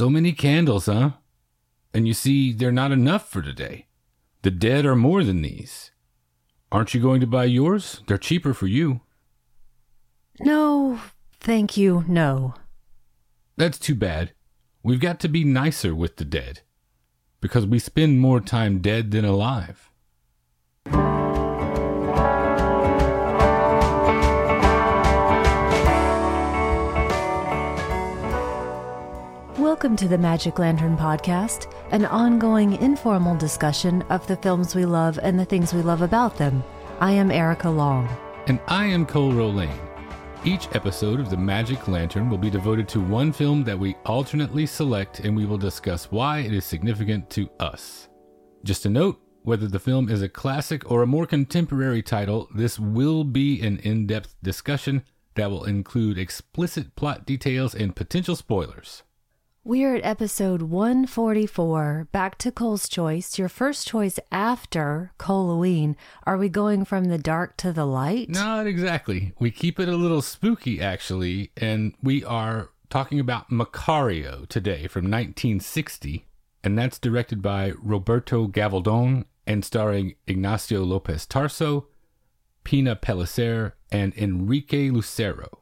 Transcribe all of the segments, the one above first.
So many candles, huh? And you see, they're not enough for today. The dead are more than these. Aren't you going to buy yours? They're cheaper for you. No, thank you, no. That's too bad. We've got to be nicer with the dead. Because we spend more time dead than alive. Welcome to the Magic Lantern Podcast, an ongoing informal discussion of the films we love and the things we love about them. I am Erica Long. And I am Cole Rolane. Each episode of the Magic Lantern will be devoted to one film that we alternately select, and we will discuss why it is significant to us. Just a note whether the film is a classic or a more contemporary title, this will be an in depth discussion that will include explicit plot details and potential spoilers. We're at episode 144. Back to Cole's choice. Your first choice after Halloween. Are we going from the dark to the light? Not exactly. We keep it a little spooky, actually, and we are talking about Macario today from 1960, and that's directed by Roberto Gavaldon and starring Ignacio Lopez Tarso, Pina Pellicer, and Enrique Lucero.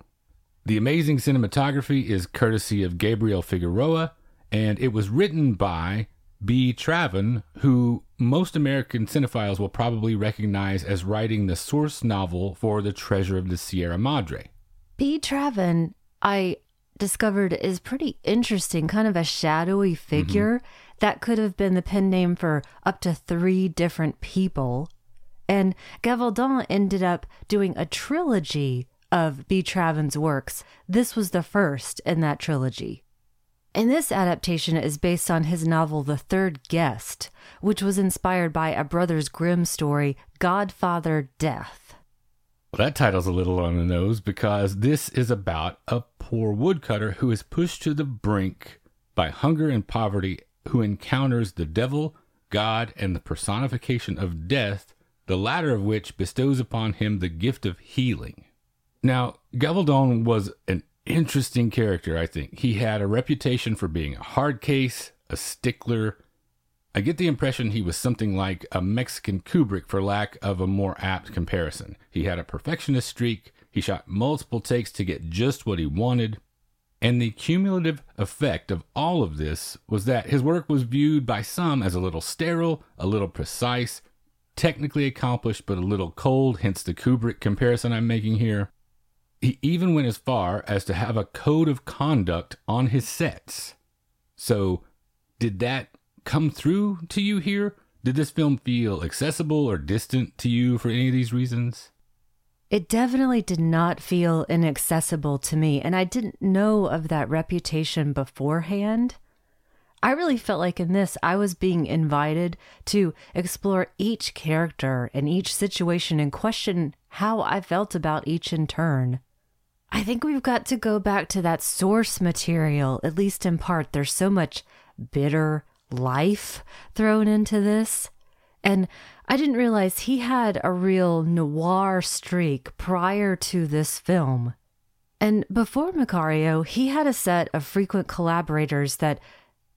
The amazing cinematography is courtesy of Gabriel Figueroa, and it was written by B. Traven, who most American cinephiles will probably recognize as writing the source novel for The Treasure of the Sierra Madre. B. Traven, I discovered, is pretty interesting, kind of a shadowy figure mm-hmm. that could have been the pen name for up to three different people. And Gavaldon ended up doing a trilogy of B. Traven's works, this was the first in that trilogy. And this adaptation is based on his novel The Third Guest, which was inspired by a Brothers Grimm story, Godfather Death. Well, that title's a little on the nose because this is about a poor woodcutter who is pushed to the brink by hunger and poverty, who encounters the devil, God, and the personification of death, the latter of which bestows upon him the gift of healing. Now, Gavaldon was an interesting character, I think. He had a reputation for being a hard case, a stickler. I get the impression he was something like a Mexican Kubrick, for lack of a more apt comparison. He had a perfectionist streak, he shot multiple takes to get just what he wanted. And the cumulative effect of all of this was that his work was viewed by some as a little sterile, a little precise, technically accomplished, but a little cold, hence the Kubrick comparison I'm making here. He even went as far as to have a code of conduct on his sets. So, did that come through to you here? Did this film feel accessible or distant to you for any of these reasons? It definitely did not feel inaccessible to me, and I didn't know of that reputation beforehand. I really felt like in this, I was being invited to explore each character and each situation and question how I felt about each in turn. I think we've got to go back to that source material, at least in part. There's so much bitter life thrown into this. And I didn't realize he had a real noir streak prior to this film. And before Macario, he had a set of frequent collaborators that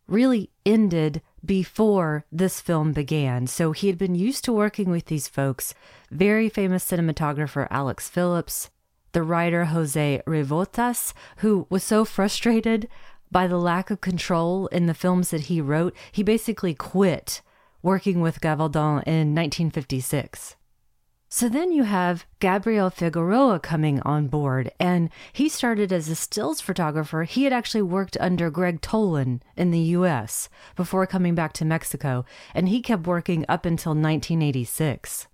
really ended before this film began. So he had been used to working with these folks. Very famous cinematographer Alex Phillips, the writer Jose Revueltas, who was so frustrated by the lack of control in the films that he wrote, he basically quit working with Gavaldon in 1956. So then you have Gabriel Figueroa coming on board, and he started as a stills photographer. He had actually worked under Gregg Toland in the US before coming back to Mexico, and he kept working up until 1986.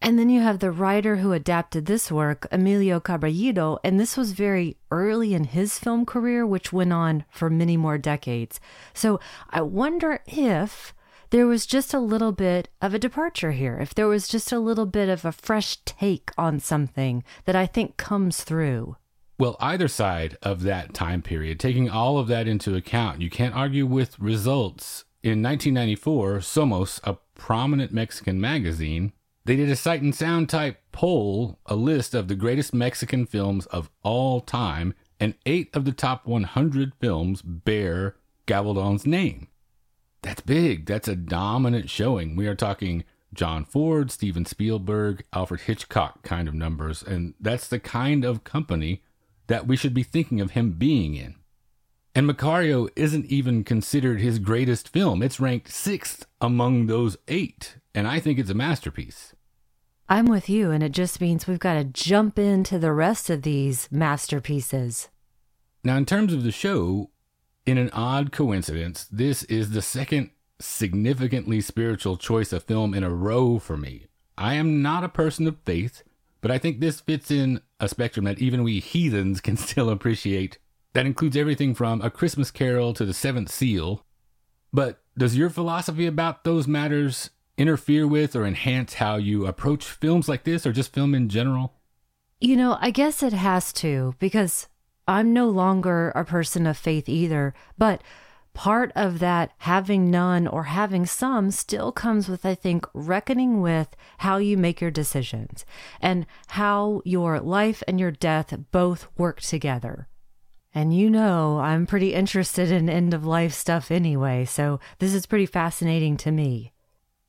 And then you have the writer who adapted this work, Emilio Carballido, and this was very early in his film career, which went on for many more decades. So I wonder if there was just a little bit of a departure here, if there was just a little bit of a fresh take on something that I think comes through. Well, either side of that time period, taking all of that into account, you can't argue with results. In 1994, Somos, a prominent Mexican magazine, they did a sight and sound type poll, a list of the greatest Mexican films of all time, and eight of the top 100 films bear Gavaldon's name. That's big. That's a dominant showing. We are talking John Ford, Steven Spielberg, Alfred Hitchcock kind of numbers, and that's the kind of company that we should be thinking of him being in. And Macario isn't even considered his greatest film. It's ranked sixth among those eight, and I think it's a masterpiece. I'm with you, and it just means we've got to jump into the rest of these masterpieces. Now, in terms of the show, in an odd coincidence, this is the second significantly spiritual choice of film in a row for me. I am not a person of faith, but I think this fits in a spectrum that even we heathens can still appreciate. That includes everything from A Christmas Carol to The Seventh Seal. But does your philosophy about those matters interfere with or enhance how you approach films like this or just film in general? You know, I guess it has to because I'm no longer a person of faith either. But part of that having none or having some still comes with, I think, reckoning with how you make your decisions and how your life and your death both work together. And you know, I'm pretty interested in end of life stuff anyway, so this is pretty fascinating to me.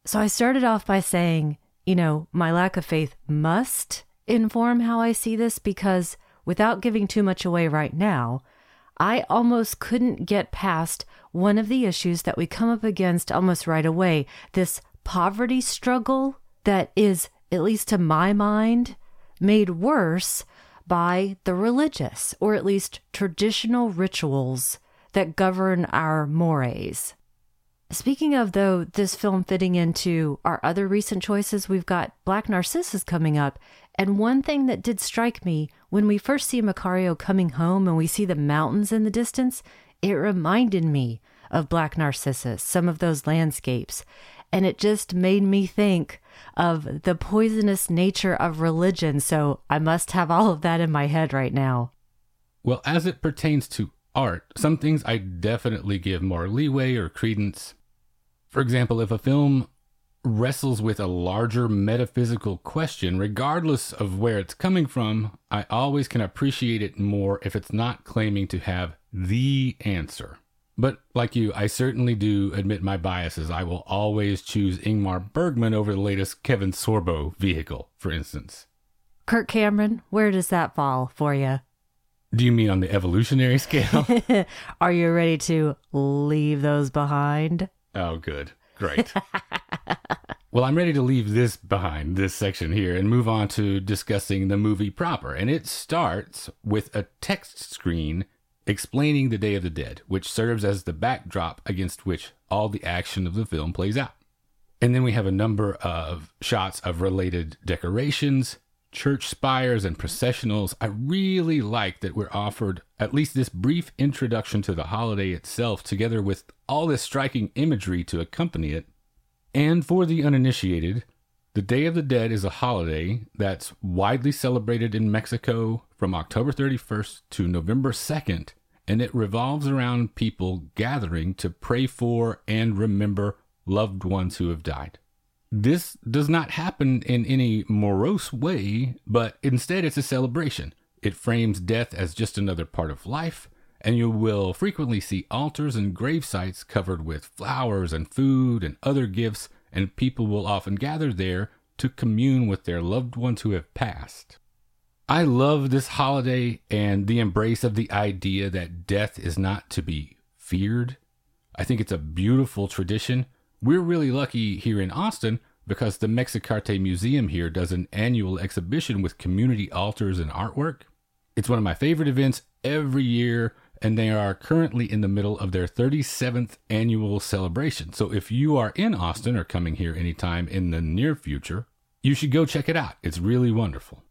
So I started off by saying, you know, my lack of faith must inform how I see this because without giving too much away right now, I almost couldn't get past one of the issues that we come up against almost right away this poverty struggle that is, at least to my mind, made worse by the religious, or at least traditional rituals that govern our mores. Speaking of, though, this film fitting into our other recent choices, we've got Black Narcissus coming up. And one thing that did strike me when we first see Macario coming home and we see the mountains in the distance, it reminded me of Black Narcissus, some of those landscapes. And it just made me think of the poisonous nature of religion. So I must have all of that in my head right now. Well, as it pertains to art, some things I definitely give more leeway or credence. For example, if a film wrestles with a larger metaphysical question, regardless of where it's coming from, I always can appreciate it more if it's not claiming to have the answer. But like you, I certainly do admit my biases. I will always choose Ingmar Bergman over the latest Kevin Sorbo vehicle, for instance. Kirk Cameron, where does that fall for you? Do you mean on the evolutionary scale? Are you ready to leave those behind? Oh, good. Great. well, I'm ready to leave this behind, this section here, and move on to discussing the movie proper. And it starts with a text screen explaining the Day of the Dead, which serves as the backdrop against which all the action of the film plays out. And then we have a number of shots of related decorations, church spires, and processionals. I really like that we're offered at least this brief introduction to the holiday itself, together with all this striking imagery to accompany it. And for the uninitiated, the Day of the Dead is a holiday that's widely celebrated in Mexico from October 31st to November 2nd, and it revolves around people gathering to pray for and remember loved ones who have died. This does not happen in any morose way, but instead it's a celebration. It frames death as just another part of life, and you will frequently see altars and grave sites covered with flowers and food and other gifts, and people will often gather there to commune with their loved ones who have passed. I love this holiday and the embrace of the idea that death is not to be feared. I think it's a beautiful tradition we're really lucky here in Austin because the Mexic-Arte Museum here does an annual exhibition with community altars and artwork. It's one of my favorite events every year, and they are currently in the middle of their 37th annual celebration. So if you are in Austin or coming here anytime in the near future, you should go check it out. It's really wonderful.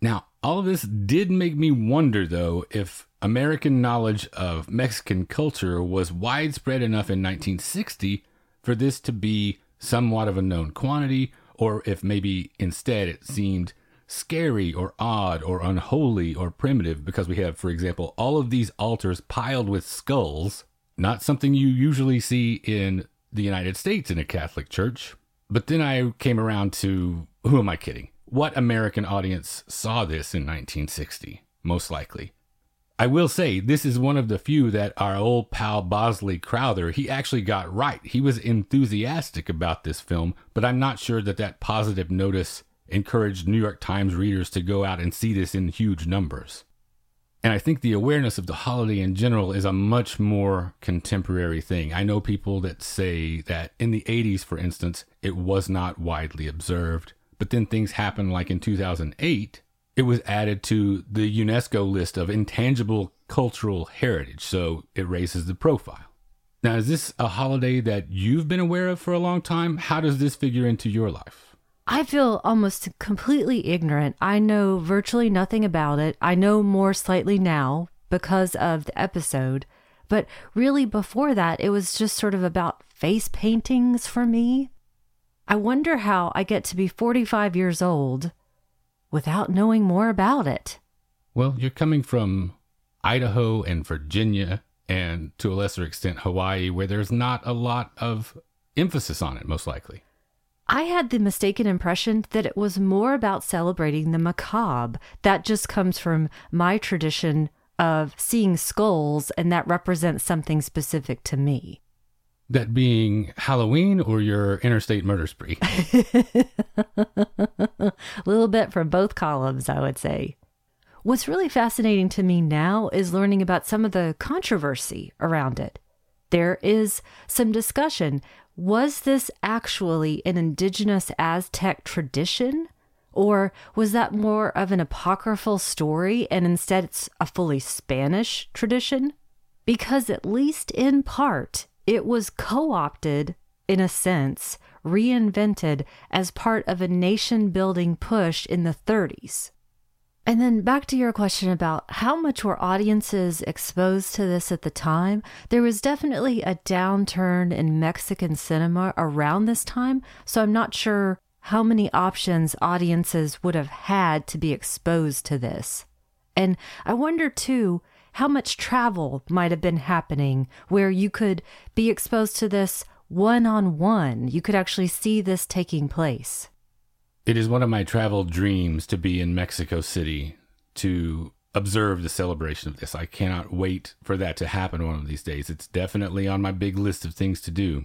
Now, all of this did make me wonder, though, if American knowledge of Mexican culture was widespread enough in 1960 for this to be somewhat of a known quantity, or if maybe instead it seemed scary or odd or unholy or primitive because we have, for example, all of these altars piled with skulls, not something you usually see in the United States in a Catholic church. But then I came around to who am I kidding? What American audience saw this in 1960? Most likely. I will say this is one of the few that our old pal Bosley Crowther he actually got right. He was enthusiastic about this film, but I'm not sure that that positive notice encouraged New York Times readers to go out and see this in huge numbers. And I think the awareness of the holiday in general is a much more contemporary thing. I know people that say that in the 80s, for instance, it was not widely observed. But then things happened like in 2008, it was added to the UNESCO list of intangible cultural heritage. So it raises the profile. Now, is this a holiday that you've been aware of for a long time? How does this figure into your life? I feel almost completely ignorant. I know virtually nothing about it. I know more slightly now because of the episode. But really, before that, it was just sort of about face paintings for me. I wonder how I get to be 45 years old without knowing more about it. Well, you're coming from Idaho and Virginia, and to a lesser extent, Hawaii, where there's not a lot of emphasis on it, most likely. I had the mistaken impression that it was more about celebrating the macabre. That just comes from my tradition of seeing skulls, and that represents something specific to me. That being Halloween or your interstate murder spree? A little bit from both columns, I would say. What's really fascinating to me now is learning about some of the controversy around it. There is some discussion was this actually an indigenous Aztec tradition? Or was that more of an apocryphal story and instead it's a fully Spanish tradition? Because, at least in part, it was co opted, in a sense, reinvented as part of a nation building push in the 30s. And then back to your question about how much were audiences exposed to this at the time. There was definitely a downturn in Mexican cinema around this time, so I'm not sure how many options audiences would have had to be exposed to this. And I wonder too how much travel might have been happening where you could be exposed to this one on one. You could actually see this taking place. It is one of my travel dreams to be in Mexico City to observe the celebration of this. I cannot wait for that to happen one of these days. It's definitely on my big list of things to do.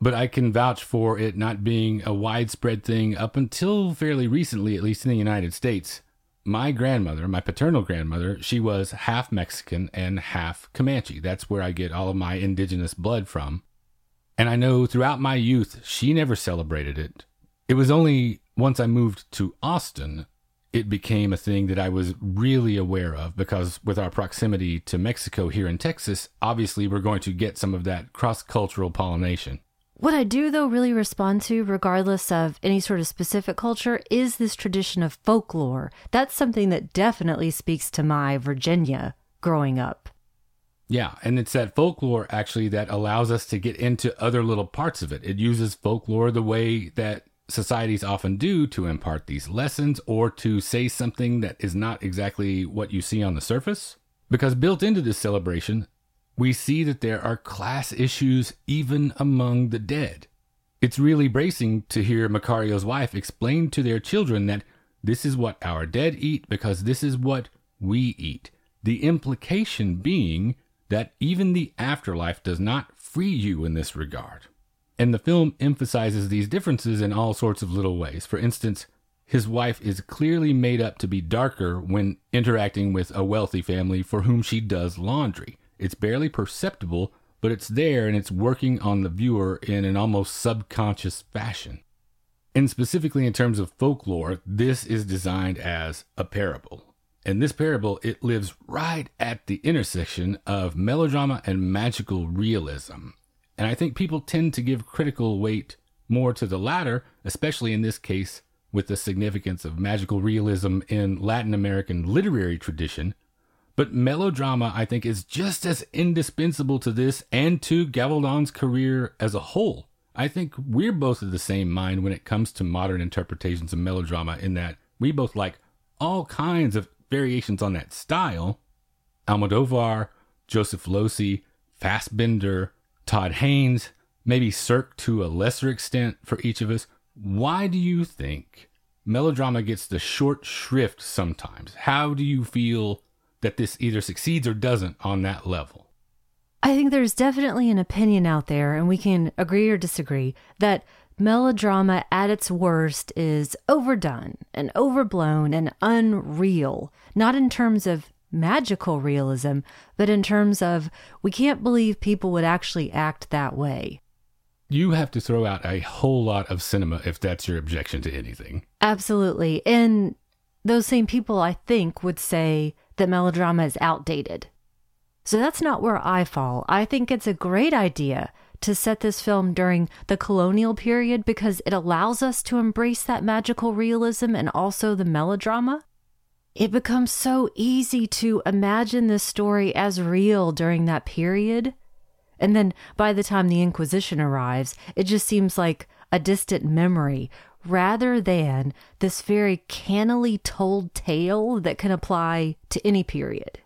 But I can vouch for it not being a widespread thing up until fairly recently, at least in the United States. My grandmother, my paternal grandmother, she was half Mexican and half Comanche. That's where I get all of my indigenous blood from. And I know throughout my youth, she never celebrated it. It was only once I moved to Austin, it became a thing that I was really aware of because with our proximity to Mexico here in Texas, obviously we're going to get some of that cross cultural pollination. What I do, though, really respond to, regardless of any sort of specific culture, is this tradition of folklore. That's something that definitely speaks to my Virginia growing up. Yeah, and it's that folklore actually that allows us to get into other little parts of it. It uses folklore the way that societies often do to impart these lessons or to say something that is not exactly what you see on the surface. Because built into this celebration, we see that there are class issues even among the dead. It's really bracing to hear Macario's wife explain to their children that this is what our dead eat because this is what we eat. The implication being that even the afterlife does not free you in this regard. And the film emphasizes these differences in all sorts of little ways. For instance, his wife is clearly made up to be darker when interacting with a wealthy family for whom she does laundry. It's barely perceptible, but it's there and it's working on the viewer in an almost subconscious fashion. And specifically in terms of folklore, this is designed as a parable. In this parable, it lives right at the intersection of melodrama and magical realism. And I think people tend to give critical weight more to the latter, especially in this case with the significance of magical realism in Latin American literary tradition. But melodrama, I think, is just as indispensable to this and to Gavaldon's career as a whole. I think we're both of the same mind when it comes to modern interpretations of melodrama, in that we both like all kinds of variations on that style. Almodovar, Joseph Losey, Fassbinder, Todd Haynes, maybe Sirk to a lesser extent for each of us. Why do you think melodrama gets the short shrift sometimes? How do you feel that this either succeeds or doesn't on that level. I think there's definitely an opinion out there, and we can agree or disagree, that melodrama at its worst is overdone and overblown and unreal, not in terms of magical realism, but in terms of we can't believe people would actually act that way. You have to throw out a whole lot of cinema if that's your objection to anything. Absolutely. And those same people, I think, would say that melodrama is outdated. So that's not where I fall. I think it's a great idea to set this film during the colonial period because it allows us to embrace that magical realism and also the melodrama. It becomes so easy to imagine this story as real during that period. And then by the time the Inquisition arrives, it just seems like a distant memory rather than this very cannily told tale that can apply to any period.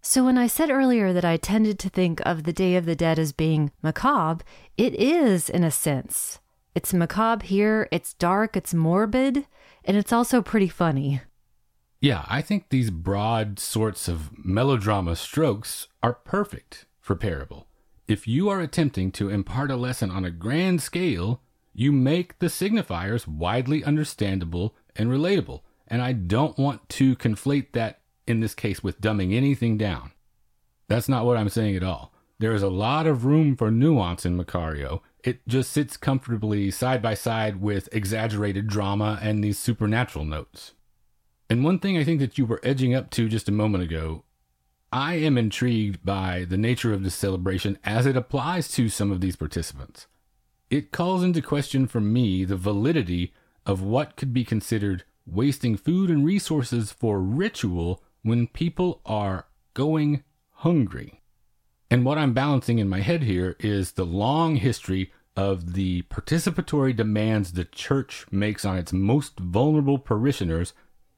So, when I said earlier that I tended to think of the Day of the Dead as being macabre, it is in a sense. It's macabre here, it's dark, it's morbid, and it's also pretty funny. Yeah, I think these broad sorts of melodrama strokes are perfect for parable. If you are attempting to impart a lesson on a grand scale, you make the signifiers widely understandable and relatable. And I don't want to conflate that in this case with dumbing anything down. That's not what I'm saying at all. There is a lot of room for nuance in Macario. It just sits comfortably side by side with exaggerated drama and these supernatural notes. And one thing I think that you were edging up to just a moment ago, I am intrigued by the nature of this celebration as it applies to some of these participants. It calls into question for me the validity of what could be considered wasting food and resources for ritual when people are going hungry. And what I'm balancing in my head here is the long history of the participatory demands the church makes on its most vulnerable parishioners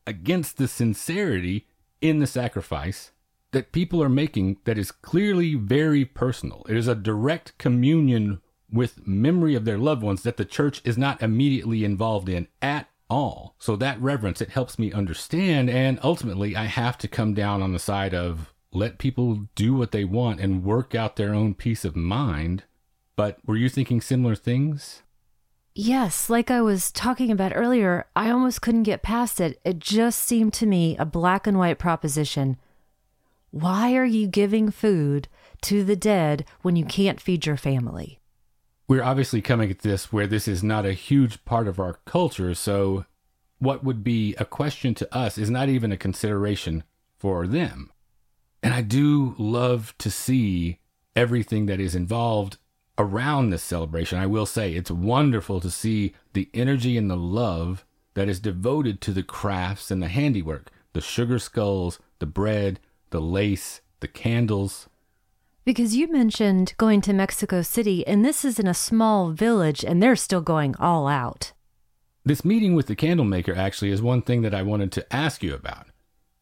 against the sincerity in the sacrifice that people are making that is clearly very personal. It is a direct communion with memory of their loved ones that the church is not immediately involved in at all. So that reverence, it helps me understand. And ultimately, I have to come down on the side of let people do what they want and work out their own peace of mind. But were you thinking similar things? Yes, like I was talking about earlier, I almost couldn't get past it. It just seemed to me a black and white proposition. Why are you giving food to the dead when you can't feed your family? We're obviously coming at this where this is not a huge part of our culture. So, what would be a question to us is not even a consideration for them. And I do love to see everything that is involved around this celebration. I will say it's wonderful to see the energy and the love that is devoted to the crafts and the handiwork the sugar skulls, the bread, the lace, the candles. Because you mentioned going to Mexico City, and this is in a small village, and they're still going all out. This meeting with the candle maker actually is one thing that I wanted to ask you about.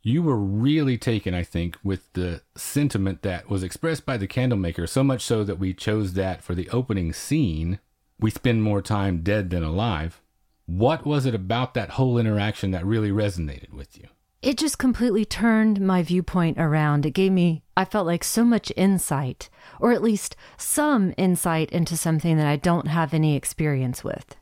You were really taken, I think, with the sentiment that was expressed by the candle maker, so much so that we chose that for the opening scene. We spend more time dead than alive. What was it about that whole interaction that really resonated with you? It just completely turned my viewpoint around. It gave me, I felt like so much insight, or at least some insight into something that I don't have any experience with.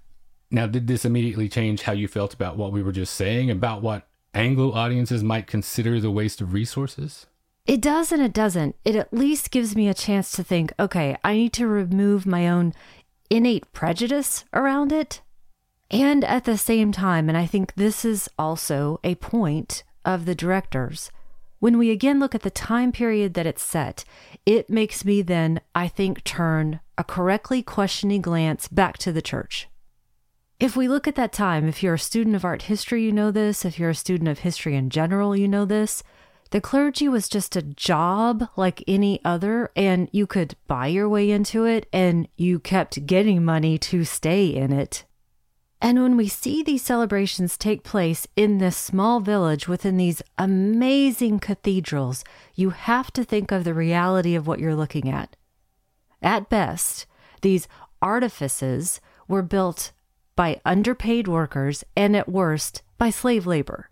Now, did this immediately change how you felt about what we were just saying about what Anglo audiences might consider the waste of resources? It does and it doesn't. It at least gives me a chance to think okay, I need to remove my own innate prejudice around it. And at the same time, and I think this is also a point of the directors. When we again look at the time period that it's set, it makes me then, I think, turn a correctly questioning glance back to the church. If we look at that time, if you're a student of art history, you know this. If you're a student of history in general, you know this. The clergy was just a job like any other, and you could buy your way into it, and you kept getting money to stay in it. And when we see these celebrations take place in this small village within these amazing cathedrals, you have to think of the reality of what you're looking at. At best, these artifices were built by underpaid workers and at worst by slave labor.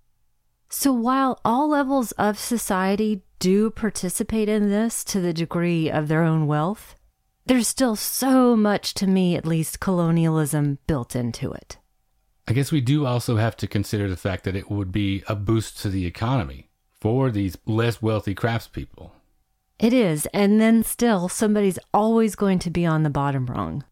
So while all levels of society do participate in this to the degree of their own wealth, there's still so much, to me at least, colonialism built into it. I guess we do also have to consider the fact that it would be a boost to the economy for these less wealthy craftspeople. It is, and then still, somebody's always going to be on the bottom rung.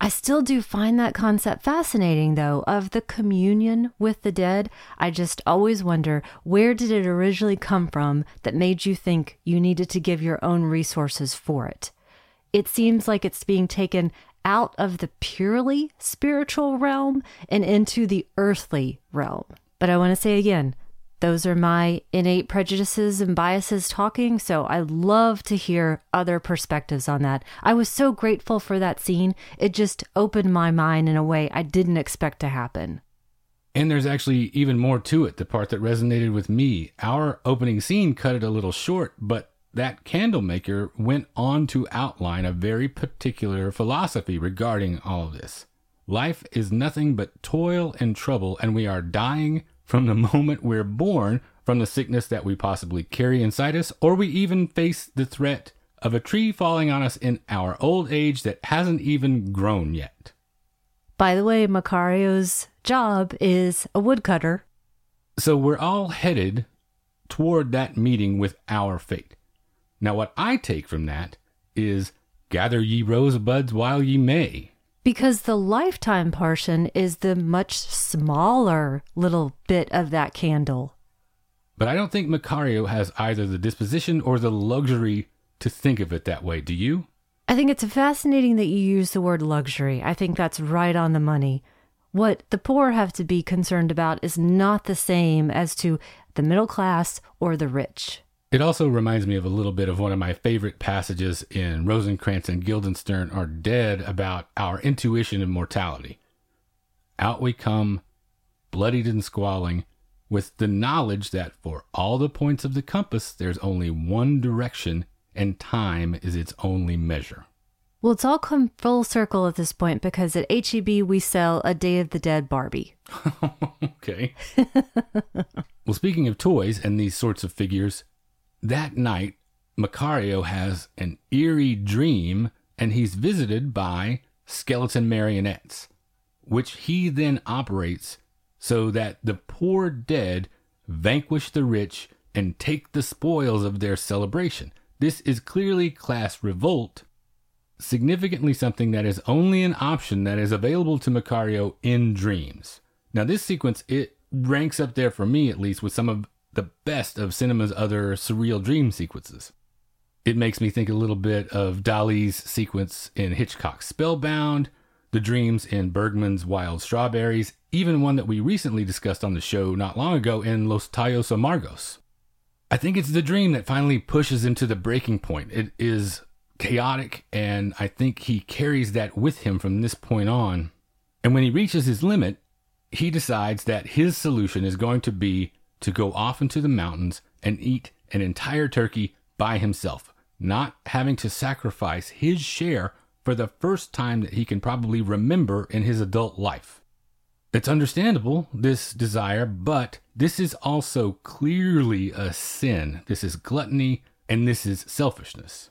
I still do find that concept fascinating, though, of the communion with the dead. I just always wonder where did it originally come from that made you think you needed to give your own resources for it? It seems like it's being taken out of the purely spiritual realm and into the earthly realm. But I want to say again, those are my innate prejudices and biases talking, so I love to hear other perspectives on that. I was so grateful for that scene. It just opened my mind in a way I didn't expect to happen. And there's actually even more to it, the part that resonated with me. Our opening scene cut it a little short, but that candle maker went on to outline a very particular philosophy regarding all of this. Life is nothing but toil and trouble, and we are dying from the moment we're born from the sickness that we possibly carry inside us, or we even face the threat of a tree falling on us in our old age that hasn't even grown yet. By the way, Macario's job is a woodcutter. So we're all headed toward that meeting with our fate. Now, what I take from that is gather ye rosebuds while ye may because the lifetime portion is the much smaller little bit of that candle. But I don't think Macario has either the disposition or the luxury to think of it that way. Do you? I think it's fascinating that you use the word luxury. I think that's right on the money. What the poor have to be concerned about is not the same as to the middle class or the rich. It also reminds me of a little bit of one of my favorite passages in Rosencrantz and Guildenstern are dead about our intuition of mortality. Out we come, bloodied and squalling, with the knowledge that for all the points of the compass, there's only one direction and time is its only measure. Well, it's all come full circle at this point because at HEB we sell a Day of the Dead Barbie. okay. well, speaking of toys and these sorts of figures, that night, Macario has an eerie dream and he's visited by skeleton marionettes, which he then operates so that the poor dead vanquish the rich and take the spoils of their celebration. This is clearly class revolt, significantly something that is only an option that is available to Macario in dreams. Now, this sequence, it ranks up there for me at least with some of the best of cinema's other surreal dream sequences. It makes me think a little bit of Dali's sequence in Hitchcock's Spellbound, the dreams in Bergman's Wild Strawberries, even one that we recently discussed on the show not long ago in Los Tallos Amargos. I think it's the dream that finally pushes him to the breaking point. It is chaotic, and I think he carries that with him from this point on. And when he reaches his limit, he decides that his solution is going to be to go off into the mountains and eat an entire turkey by himself, not having to sacrifice his share for the first time that he can probably remember in his adult life. It's understandable, this desire, but this is also clearly a sin. This is gluttony and this is selfishness.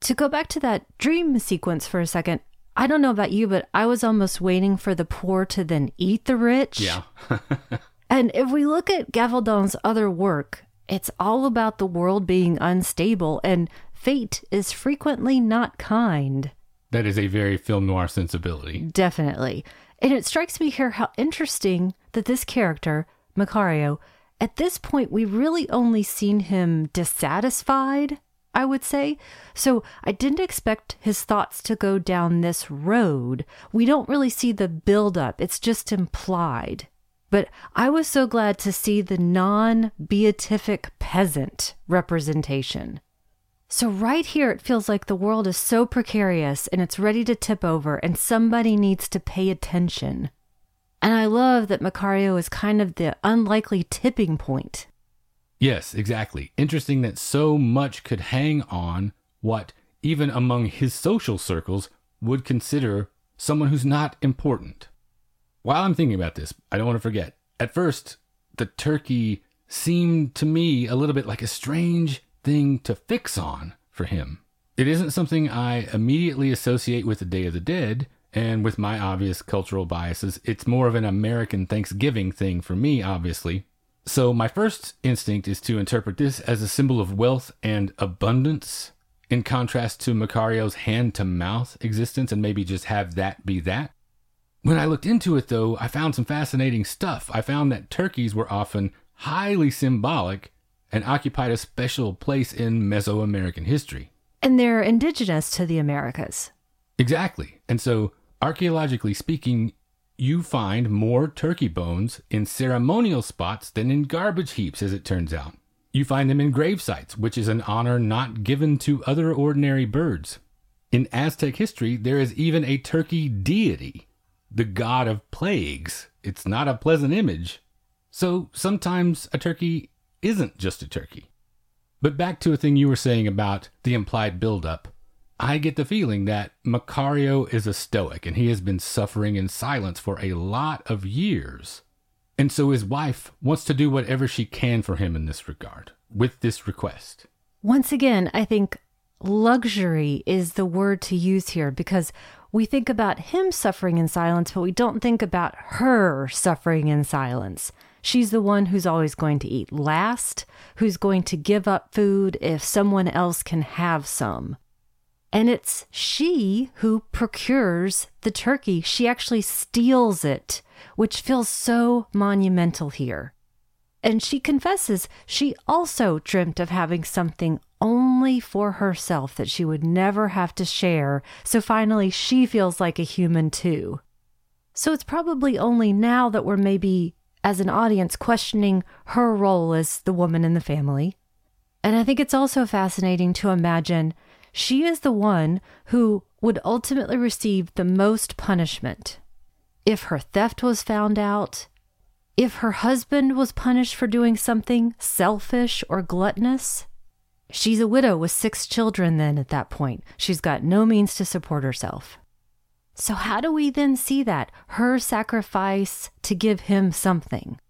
To go back to that dream sequence for a second, I don't know about you, but I was almost waiting for the poor to then eat the rich. Yeah. And if we look at Gavaldon's other work, it's all about the world being unstable and fate is frequently not kind. That is a very film noir sensibility. Definitely. And it strikes me here how interesting that this character, Macario, at this point, we've really only seen him dissatisfied, I would say. So I didn't expect his thoughts to go down this road. We don't really see the buildup, it's just implied. But I was so glad to see the non beatific peasant representation. So, right here, it feels like the world is so precarious and it's ready to tip over, and somebody needs to pay attention. And I love that Macario is kind of the unlikely tipping point. Yes, exactly. Interesting that so much could hang on what, even among his social circles, would consider someone who's not important. While I'm thinking about this, I don't want to forget. At first, the turkey seemed to me a little bit like a strange thing to fix on for him. It isn't something I immediately associate with the Day of the Dead, and with my obvious cultural biases, it's more of an American Thanksgiving thing for me, obviously. So, my first instinct is to interpret this as a symbol of wealth and abundance, in contrast to Macario's hand to mouth existence, and maybe just have that be that. When I looked into it, though, I found some fascinating stuff. I found that turkeys were often highly symbolic and occupied a special place in Mesoamerican history. And they're indigenous to the Americas. Exactly. And so, archaeologically speaking, you find more turkey bones in ceremonial spots than in garbage heaps, as it turns out. You find them in grave sites, which is an honor not given to other ordinary birds. In Aztec history, there is even a turkey deity, the god of plagues. It's not a pleasant image. So sometimes a turkey isn't just a turkey. But back to a thing you were saying about the implied buildup. I get the feeling that Macario is a stoic and he has been suffering in silence for a lot of years. And so his wife wants to do whatever she can for him in this regard, with this request. Once again, I think luxury is the word to use here because we think about him suffering in silence, but we don't think about her suffering in silence. She's the one who's always going to eat last, who's going to give up food if someone else can have some. And it's she who procures the turkey. She actually steals it, which feels so monumental here. And she confesses she also dreamt of having something only for herself that she would never have to share. So finally, she feels like a human too. So it's probably only now that we're maybe, as an audience, questioning her role as the woman in the family. And I think it's also fascinating to imagine she is the one who would ultimately receive the most punishment. If her theft was found out, if her husband was punished for doing something selfish or gluttonous, she's a widow with six children then at that point. She's got no means to support herself. So, how do we then see that? Her sacrifice to give him something.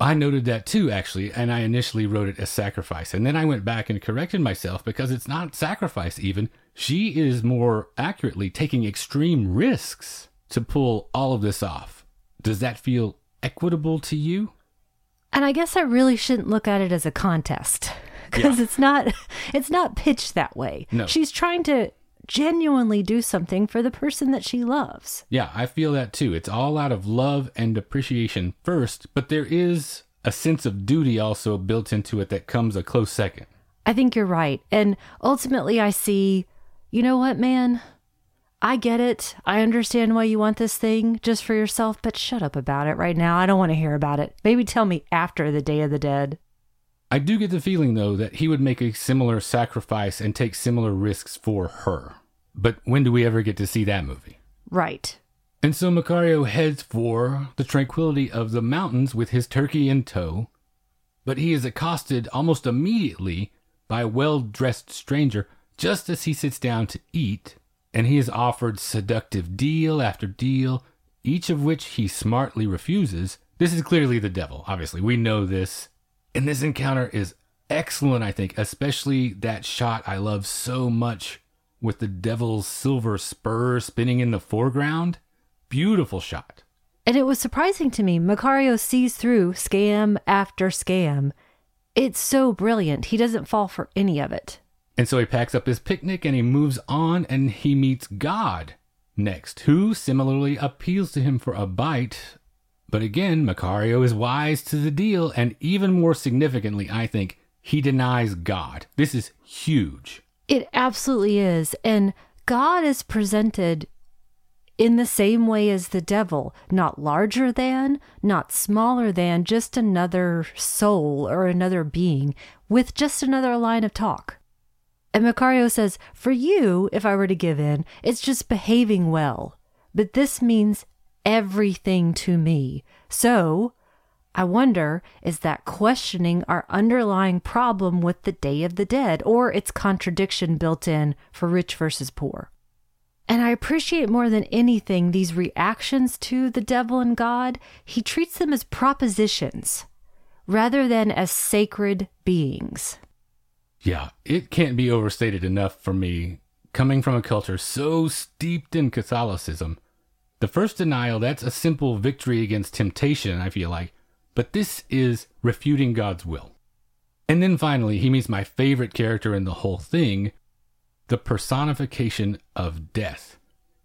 I noted that too, actually, and I initially wrote it as sacrifice. And then I went back and corrected myself because it's not sacrifice, even. She is more accurately taking extreme risks to pull all of this off. Does that feel equitable to you? And I guess I really shouldn't look at it as a contest because yeah. it's not it's not pitched that way. No. She's trying to genuinely do something for the person that she loves. Yeah, I feel that too. It's all out of love and appreciation first, but there is a sense of duty also built into it that comes a close second. I think you're right. And ultimately, I see, you know what, man? I get it. I understand why you want this thing just for yourself, but shut up about it right now. I don't want to hear about it. Maybe tell me after the Day of the Dead. I do get the feeling, though, that he would make a similar sacrifice and take similar risks for her. But when do we ever get to see that movie? Right. And so Macario heads for the tranquility of the mountains with his turkey in tow, but he is accosted almost immediately by a well dressed stranger just as he sits down to eat, and he is offered seductive deal after deal, each of which he smartly refuses. This is clearly the devil, obviously. We know this. And this encounter is excellent, I think, especially that shot I love so much with the devil's silver spur spinning in the foreground. Beautiful shot. And it was surprising to me. Macario sees through scam after scam. It's so brilliant. He doesn't fall for any of it. And so he packs up his picnic and he moves on and he meets God next, who similarly appeals to him for a bite. But again, Macario is wise to the deal, and even more significantly, I think, he denies God. This is huge. It absolutely is. And God is presented in the same way as the devil, not larger than, not smaller than, just another soul or another being with just another line of talk. And Macario says, For you, if I were to give in, it's just behaving well. But this means everything to me. So I wonder is that questioning our underlying problem with the Day of the Dead or its contradiction built in for rich versus poor? And I appreciate more than anything these reactions to the devil and God. He treats them as propositions. rather than as sacred beings. Yeah, it can't be overstated enough for me, coming from a culture so steeped in Catholicism. The first denial, that's a simple victory against temptation, I feel like, but this is refuting God's will. And then finally, he meets my favorite character in the whole thing the personification of death.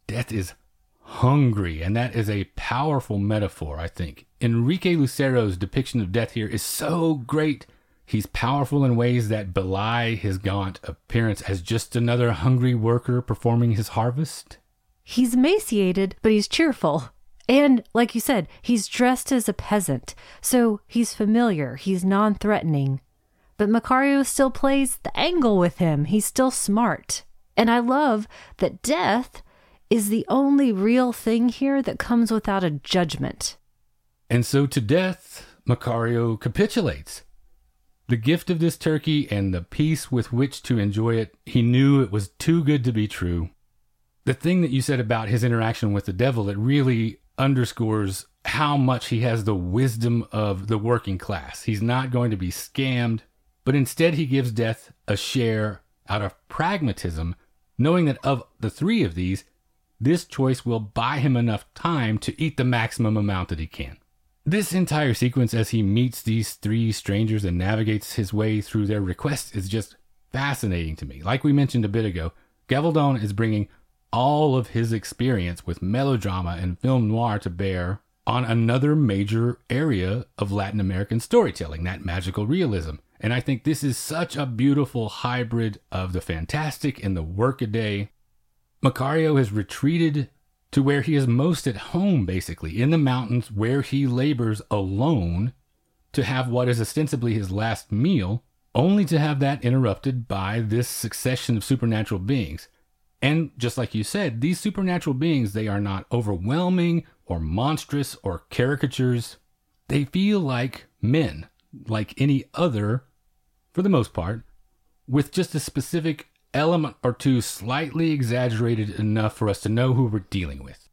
Death is hungry, and that is a powerful metaphor, I think. Enrique Lucero's depiction of death here is so great. He's powerful in ways that belie his gaunt appearance as just another hungry worker performing his harvest. He's emaciated, but he's cheerful. And like you said, he's dressed as a peasant, so he's familiar, he's non threatening. But Macario still plays the angle with him, he's still smart. And I love that death is the only real thing here that comes without a judgment. And so to death, Macario capitulates. The gift of this turkey and the peace with which to enjoy it, he knew it was too good to be true. The thing that you said about his interaction with the devil, it really underscores how much he has the wisdom of the working class. He's not going to be scammed, but instead he gives death a share out of pragmatism, knowing that of the three of these, this choice will buy him enough time to eat the maximum amount that he can. This entire sequence as he meets these three strangers and navigates his way through their requests is just fascinating to me. Like we mentioned a bit ago, Gavaldon is bringing all of his experience with melodrama and film noir to bear on another major area of Latin American storytelling, that magical realism. And I think this is such a beautiful hybrid of the fantastic and the workaday. Macario has retreated to where he is most at home, basically, in the mountains where he labors alone to have what is ostensibly his last meal, only to have that interrupted by this succession of supernatural beings. And just like you said, these supernatural beings, they are not overwhelming or monstrous or caricatures. They feel like men, like any other, for the most part, with just a specific element or two slightly exaggerated enough for us to know who we're dealing with.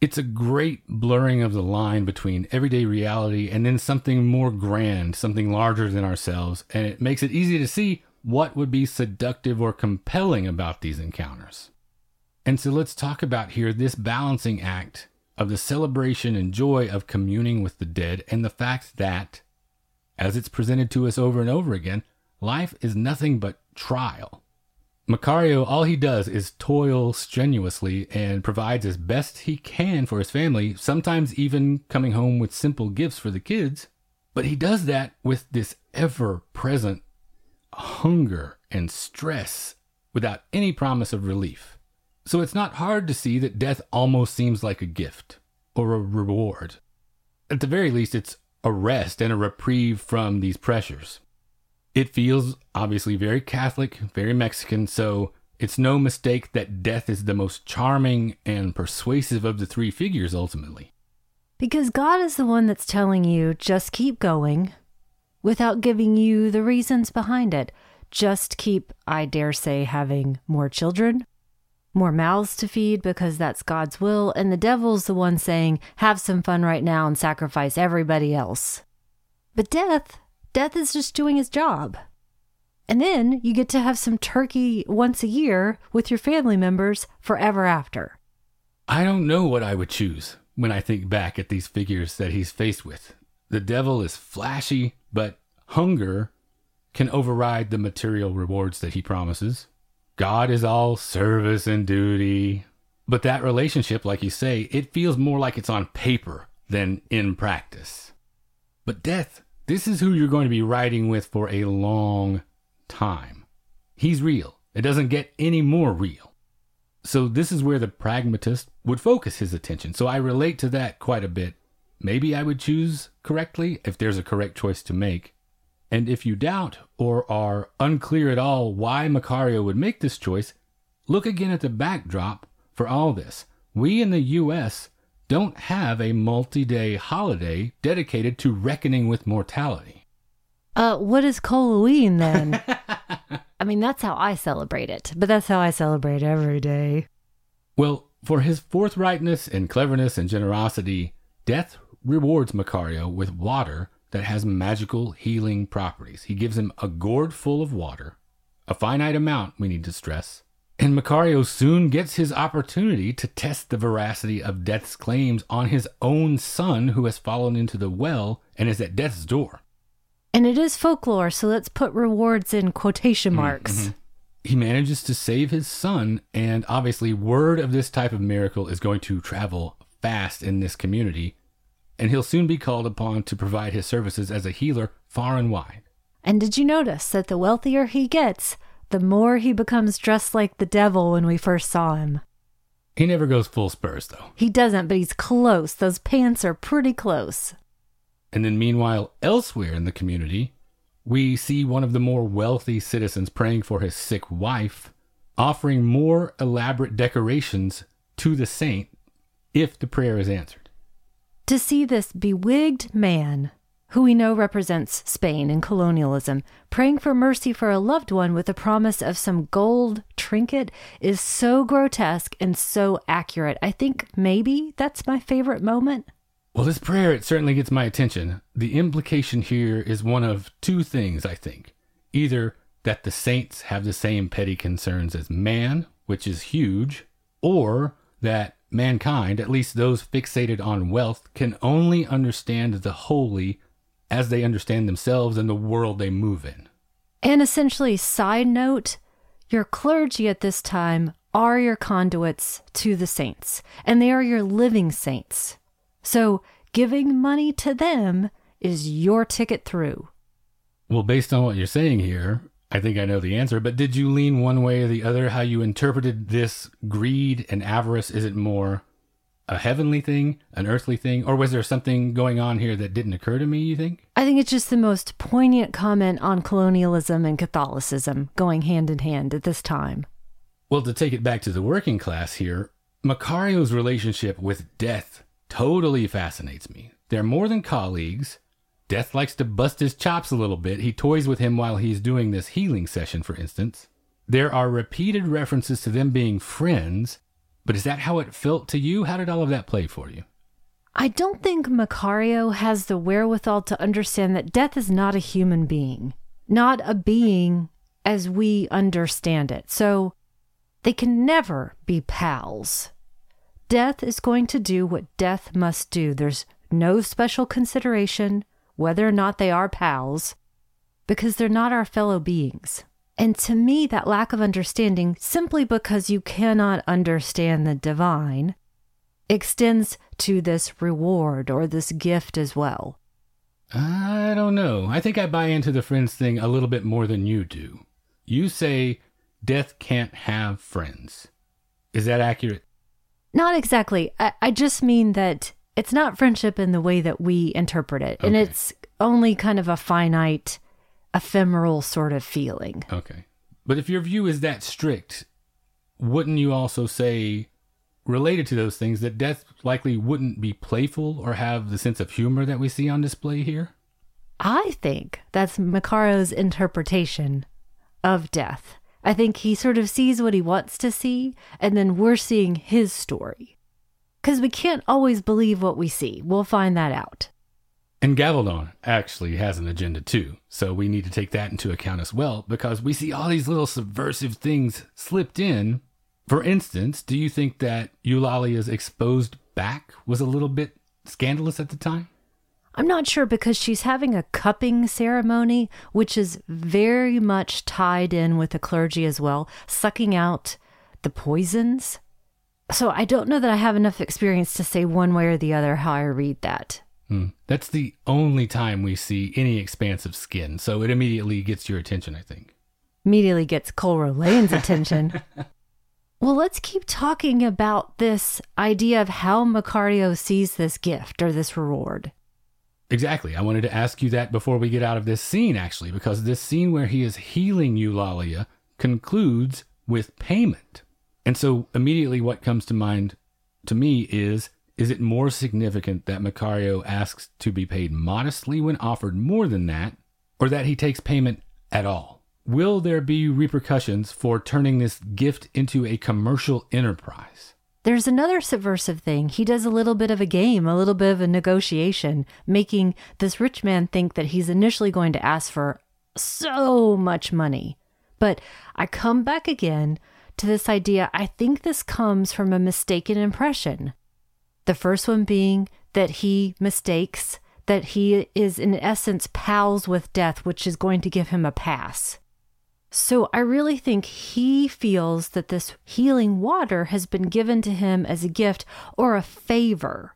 It's a great blurring of the line between everyday reality and then something more grand, something larger than ourselves, and it makes it easy to see what would be seductive or compelling about these encounters. And so let's talk about here this balancing act of the celebration and joy of communing with the dead and the fact that, as it's presented to us over and over again, life is nothing but trial. Macario, all he does is toil strenuously and provides as best he can for his family, sometimes even coming home with simple gifts for the kids. But he does that with this ever present hunger and stress without any promise of relief. So it's not hard to see that death almost seems like a gift or a reward. At the very least, it's a rest and a reprieve from these pressures. It feels obviously very Catholic, very Mexican, so it's no mistake that death is the most charming and persuasive of the three figures ultimately. Because God is the one that's telling you, just keep going, without giving you the reasons behind it. Just keep, I dare say, having more children, more mouths to feed because that's God's will, and the devil's the one saying, have some fun right now and sacrifice everybody else. But death, death is just doing his job. And then you get to have some turkey once a year with your family members forever after. I don't know what I would choose when I think back at these figures that he's faced with. The devil is flashy, but hunger can override the material rewards that he promises. God is all service and duty. But that relationship, like you say, it feels more like it's on paper than in practice. But death, this is who you're going to be riding with for a long time. He's real. It doesn't get any more real. So, this is where the pragmatist would focus his attention. So, I relate to that quite a bit Maybe I would choose correctly if there's a correct choice to make. And if you doubt or are unclear at all why Macario would make this choice, look again at the backdrop for all this. We in the US don't have a multi day holiday dedicated to reckoning with mortality. Uh, what is Halloween then? I mean, that's how I celebrate it, but that's how I celebrate every day. Well, for his forthrightness and cleverness and generosity, death rewards Macario with water that has magical healing properties. He gives him a gourd full of water, a finite amount, we need to stress. And Macario soon gets his opportunity to test the veracity of Death's claims on his own son, who has fallen into the well and is at death's door. And it is folklore, so let's put rewards in quotation marks. Mm-hmm. He manages to save his son, and obviously, word of this type of miracle is going to travel fast in this community, and he'll soon be called upon to provide his services as a healer far and wide. And did you notice that the wealthier he gets, the more he becomes dressed like the devil when we first saw him? He never goes full spurs, though. He doesn't, but he's close. Those pants are pretty close. And then, meanwhile, elsewhere in the community, we see one of the more wealthy citizens praying for his sick wife, offering more elaborate decorations to the saint if the prayer is answered. To see this bewigged man, who we know represents Spain and colonialism, praying for mercy for a loved one with the promise of some gold trinket is so grotesque and so accurate. I think maybe that's my favorite moment. Well, this prayer, it certainly gets my attention. The implication here is one of two things, I think. Either that the saints have the same petty concerns as man, which is huge, or that mankind, at least those fixated on wealth, can only understand the holy as they understand themselves and the world they move in. And essentially, side note, your clergy at this time are your conduits to the saints, and they are your living saints. So giving money to them is your ticket through. Well, based on what you're saying here, I think I know the answer, but did you lean one way or the other how you interpreted this greed and avarice? Is it more a heavenly thing, an earthly thing, or was there something going on here that didn't occur to me, you think? I think it's just the most poignant comment on colonialism and Catholicism going hand in hand at this time. Well, to take it back to the working class here, Macario's relationship with death totally fascinates me. They're more than colleagues, Death likes to bust his chops a little bit. He toys with him while he's doing this healing session, for instance. There are repeated references to them being friends, but is that how it felt to you? How did all of that play for you? I don't think Macario has the wherewithal to understand that death is not a human being, not a being as we understand it. So they can never be pals. Death is going to do what death must do. There's no special consideration, whether or not they are pals, because they're not our fellow beings. And to me, that lack of understanding, simply because you cannot understand the divine, extends to this reward or this gift as well. I don't know. I think I buy into the friends thing a little bit more than you do. You say death can't have friends. Is that accurate? Not exactly. I, I just mean that it's not friendship in the way that we interpret it. Okay. And it's only kind of a finite, ephemeral sort of feeling. Okay. But if your view is that strict, wouldn't you also say, related to those things, that death likely wouldn't be playful or have the sense of humor that we see on display here? I think that's Macario's interpretation of death. I think he sort of sees what he wants to see, and then we're seeing his story because we can't always believe what we see. We'll find that out. And Gavaldon actually has an agenda too, so we need to take that into account as well because we see all these little subversive things slipped in. For instance, do you think that Eulalia's exposed back was a little bit scandalous at the time? I'm not sure because she's having a cupping ceremony, which is very much tied in with the clergy as well, sucking out the poisons so I don't know that I have enough experience to say one way or the other how I read that. Hmm. That's the only time we see any expansive skin, so it immediately gets your attention, I think. Immediately gets Cole Rolane's attention. Well, let's keep talking about this idea of how Macario sees this gift or this reward. Exactly. I wanted to ask you that before we get out of this scene, actually, because this scene where he is healing Eulalia concludes with payment. And so immediately what comes to mind to me is is it more significant that Macario asks to be paid modestly when offered more than that, or that he takes payment at all? Will there be repercussions for turning this gift into a commercial enterprise? there's another subversive thing. He does a little bit of a game, a little bit of a negotiation, making this rich man think that he's initially going to ask for so much money. But I come back again to this idea. I think this comes from a mistaken impression. The first one being that he mistakes that he is, in essence, pals with death, which is going to give him a pass. So I really think he feels that this healing water has been given to him as a gift or a favor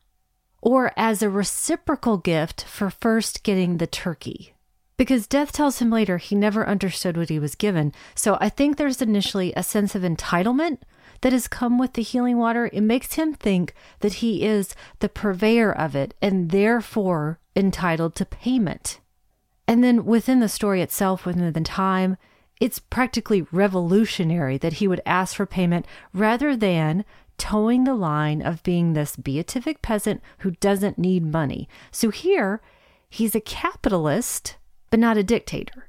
or as a reciprocal gift for first getting the turkey. Because Death tells him later he never understood what he was given. So I think there's initially a sense of entitlement that has come with the healing water. It makes him think that he is the purveyor of it and therefore entitled to payment. And then within the story itself, within the time, it's practically revolutionary that he would ask for payment rather than toeing the line of being this beatific peasant who doesn't need money. So here, he's a capitalist, but not a dictator.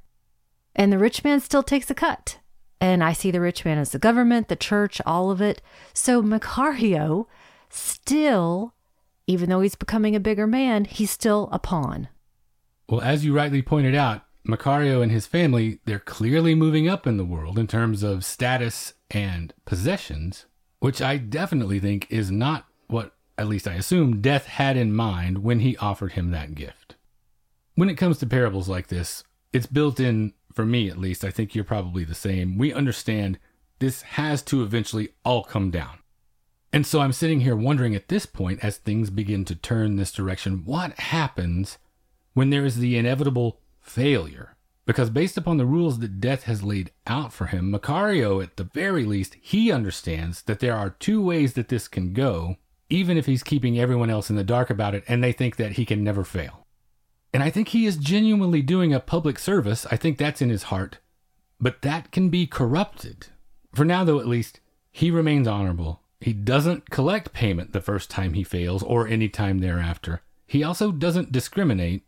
And the rich man still takes a cut. And I see the rich man as the government, the church, all of it. So Macario still, even though he's becoming a bigger man, he's still a pawn. Well, as you rightly pointed out, Macario and his family, they're clearly moving up in the world in terms of status and possessions, which I definitely think is not what, at least I assume, Death had in mind when he offered him that gift. When it comes to parables like this, it's built in, for me at least, I think you're probably the same. We understand this has to eventually all come down. And so I'm sitting here wondering at this point, as things begin to turn this direction, what happens when there is the inevitable failure. Because based upon the rules that death has laid out for him, Macario, at the very least, he understands that there are two ways that this can go, even if he's keeping everyone else in the dark about it and they think that he can never fail. And I think he is genuinely doing a public service. I think that's in his heart. But that can be corrupted. For now, though, at least, he remains honorable. He doesn't collect payment the first time he fails or any time thereafter. He also doesn't discriminate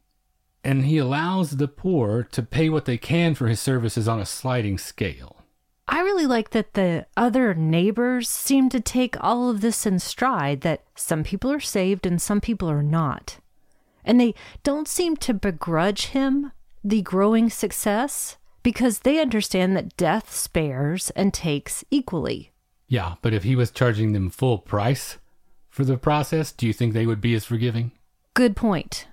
and he allows the poor to pay what they can for his services on a sliding scale. I really like that the other neighbors seem to take all of this in stride that some people are saved and some people are not. And they don't seem to begrudge him the growing success because they understand that death spares and takes equally. Yeah, but if he was charging them full price for the process, do you think they would be as forgiving? Good point.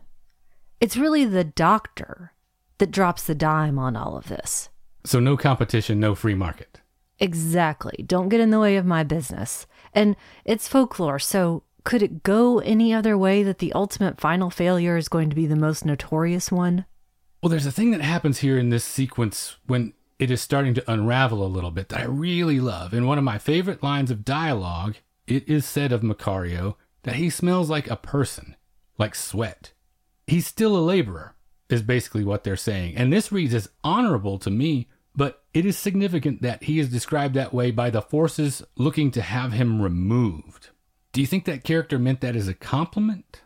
It's really the doctor that drops the dime on all of this. So, no competition, no free market. Exactly. Don't get in the way of my business. And it's folklore, so could it go any other way that the ultimate final failure is going to be the most notorious one? Well, there's a thing that happens here in this sequence when it is starting to unravel a little bit that I really love. In one of my favorite lines of dialogue, it is said of Macario that he smells like a person, like sweat he's still a laborer, is basically what they're saying. And this reads as honorable to me, but it is significant that he is described that way by the forces looking to have him removed. Do you think that character meant that as a compliment?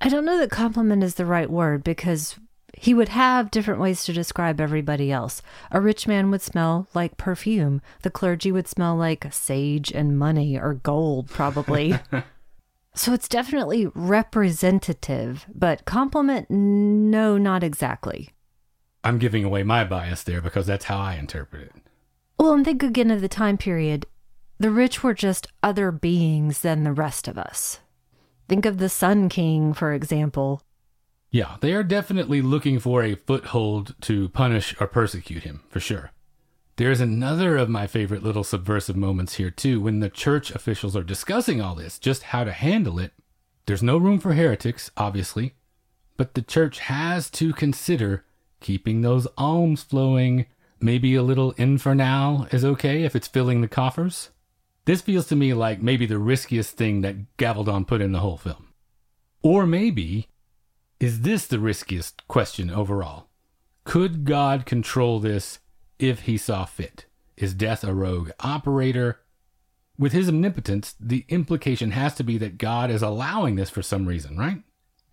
I don't know that compliment is the right word because he would have different ways to describe everybody else. A rich man would smell like perfume. The clergy would smell like sage and money or gold, probably. So it's definitely representative, but compliment, no, not exactly. I'm giving away my bias there because that's how I interpret it. Well, and think again of the time period. The rich were just other beings than the rest of us. Think of the Sun King, for example. Yeah, they are definitely looking for a foothold to punish or persecute him, for sure. There's another of my favorite little subversive moments here, too, when the church officials are discussing all this, just how to handle it. There's no room for heretics, obviously, but the church has to consider keeping those alms flowing. Maybe a little infernal is okay if it's filling the coffers. This feels to me like maybe the riskiest thing that Gavaldon put in the whole film. Or maybe, is this the riskiest question overall? Could God control this if he saw fit. Is death a rogue operator? With his omnipotence, the implication has to be that God is allowing this for some reason, right?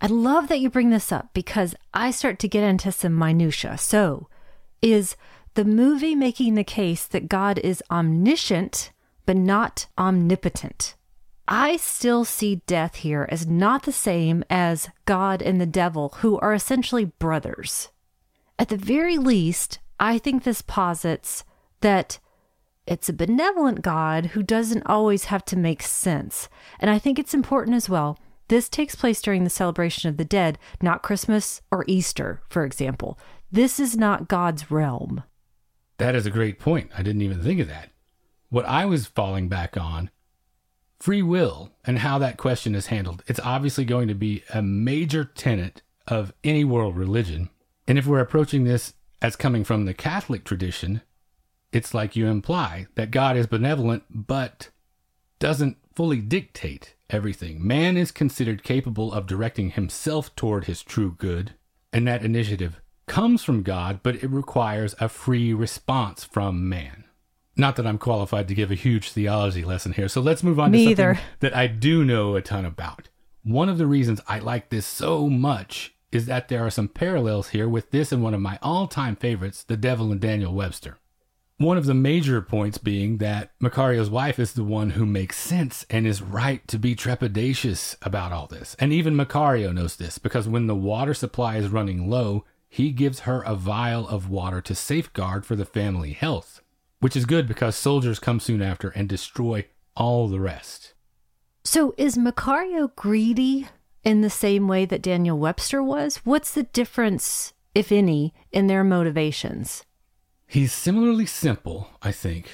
I love that you bring this up because I start to get into some minutia. So, is the movie making the case that God is omniscient but not omnipotent? I still see death here as not the same as God and the devil, who are essentially brothers. At the very least, I think this posits that it's a benevolent God who doesn't always have to make sense. And I think it's important as well. This takes place during the celebration of the dead, not Christmas or Easter, for example. This is not God's realm. That is a great point. I didn't even think of that. What I was falling back on free will and how that question is handled. It's obviously going to be a major tenet of any world religion. And if we're approaching this as coming from the Catholic tradition, it's like you imply that God is benevolent but doesn't fully dictate everything. Man is considered capable of directing himself toward his true good, and that initiative comes from God, but it requires a free response from man. Not that I'm qualified to give a huge theology lesson here, so let's move on Me to either. something that I do know a ton about. One of the reasons I like this so much is that there are some parallels here with this and one of my all time favorites, The Devil and Daniel Webster. One of the major points being that Macario's wife is the one who makes sense and is right to be trepidatious about all this. And even Macario knows this because when the water supply is running low, he gives her a vial of water to safeguard for the family health, which is good because soldiers come soon after and destroy all the rest. So is Macario greedy in the same way that Daniel Webster was? What's the difference, if any, in their motivations? He's similarly simple, I think,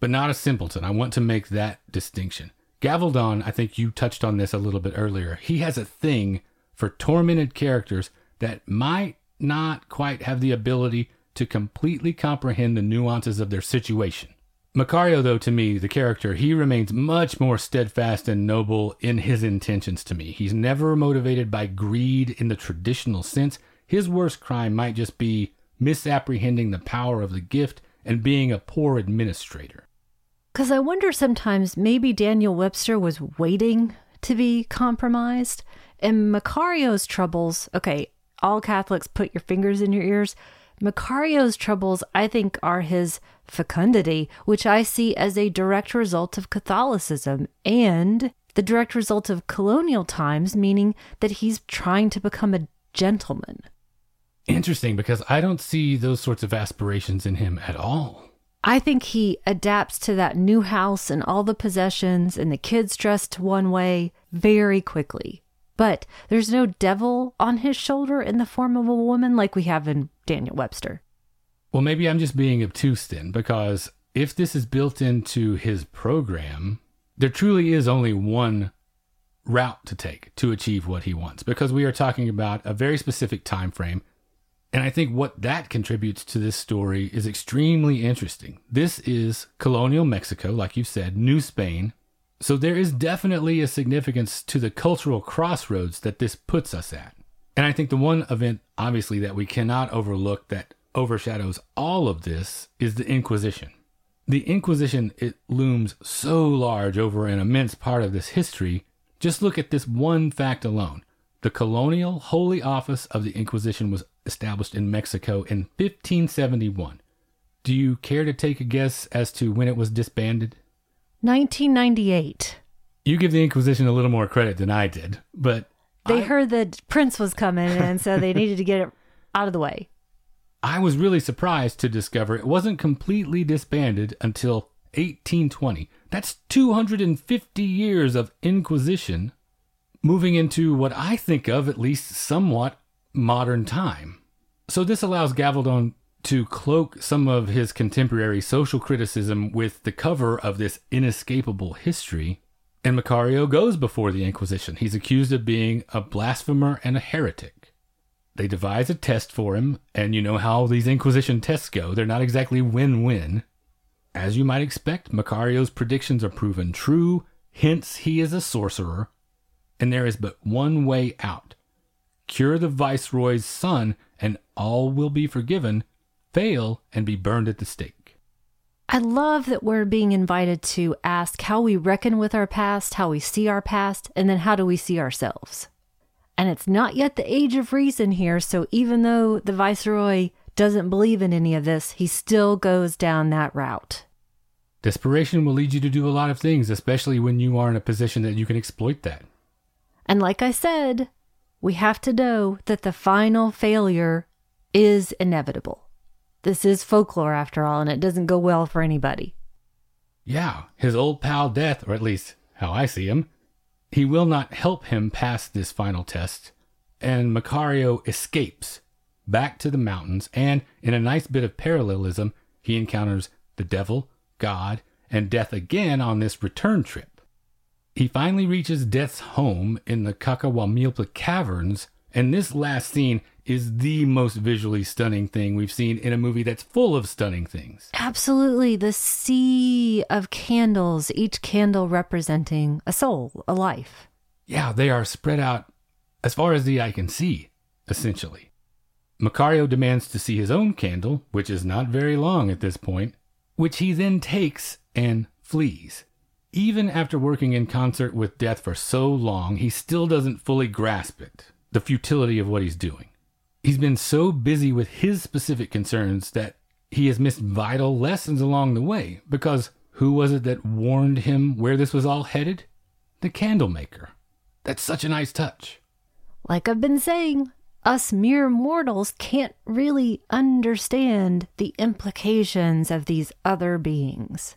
but not a simpleton. I want to make that distinction. Gavaldon, I think you touched on this a little bit earlier. He has a thing for tormented characters that might not quite have the ability to completely comprehend the nuances of their situation. Macario, though, to me, the character, he remains much more steadfast and noble in his intentions to me. He's never motivated by greed in the traditional sense. His worst crime might just be misapprehending the power of the gift and being a poor administrator. Because I wonder sometimes maybe Daniel Webster was waiting to be compromised. And Macario's troubles, okay, all Catholics put your fingers in your ears. Macario's troubles, I think, are his fecundity, which I see as a direct result of Catholicism and the direct result of colonial times, meaning that he's trying to become a gentleman. Interesting, because I don't see those sorts of aspirations in him at all. I think he adapts to that new house and all the possessions and the kids dressed one way very quickly. But there's no devil on his shoulder in the form of a woman like we have in Daniel Webster. Well, maybe I'm just being obtuse then, because if this is built into his program, there truly is only one route to take to achieve what he wants, because we are talking about a very specific time frame. And I think what that contributes to this story is extremely interesting. This is colonial Mexico, like you said, New Spain. So there is definitely a significance to the cultural crossroads that this puts us at. And I think the one event, obviously, that we cannot overlook that overshadows all of this is the Inquisition. The Inquisition, it looms so large over an immense part of this history. Just look at this one fact alone. The colonial holy office of the Inquisition was established in Mexico in 1571. Do you care to take a guess as to when it was disbanded? 1998. You give the Inquisition a little more credit than I did, but They I, heard that Prince was coming, and so they needed to get it out of the way. I was really surprised to discover it wasn't completely disbanded until 1820. That's 250 years of Inquisition moving into what I think of at least somewhat modern time. So this allows Gavaldon to cloak some of his contemporary social criticism with the cover of this inescapable history. And Macario goes before the Inquisition. He's accused of being a blasphemer and a heretic. They devise a test for him, and you know how these Inquisition tests go. They're not exactly win win. As you might expect, Macario's predictions are proven true, hence, he is a sorcerer, and there is but one way out cure the viceroy's son, and all will be forgiven, fail, and be burned at the stake. I love that we're being invited to ask how we reckon with our past, how we see our past, and then how do we see ourselves. And it's not yet the age of reason here, so even though the viceroy doesn't believe in any of this, he still goes down that route. Desperation will lead you to do a lot of things, especially when you are in a position that you can exploit that. And like I said, we have to know that the final failure is inevitable. This is folklore after all, and it doesn't go well for anybody. Yeah, his old pal Death, or at least how I see him, he will not help him pass this final test, and Macario escapes back to the mountains, and in a nice bit of parallelism, he encounters the devil, God, and Death again on this return trip. He finally reaches Death's home in the Cacahuamilpa caverns, and this last scene is the most visually stunning thing we've seen in a movie that's full of stunning things. Absolutely. The sea of candles, each candle representing a soul, a life. Yeah, they are spread out as far as the eye can see, essentially. Macario demands to see his own candle, which is not very long at this point, which he then takes and flees. Even after working in concert with death for so long, he still doesn't fully grasp it, the futility of what he's doing. He's been so busy with his specific concerns that he has missed vital lessons along the way because who was it that warned him where this was all headed? The candlemaker. That's such a nice touch. Like I've been saying, us mere mortals can't really understand the implications of these other beings.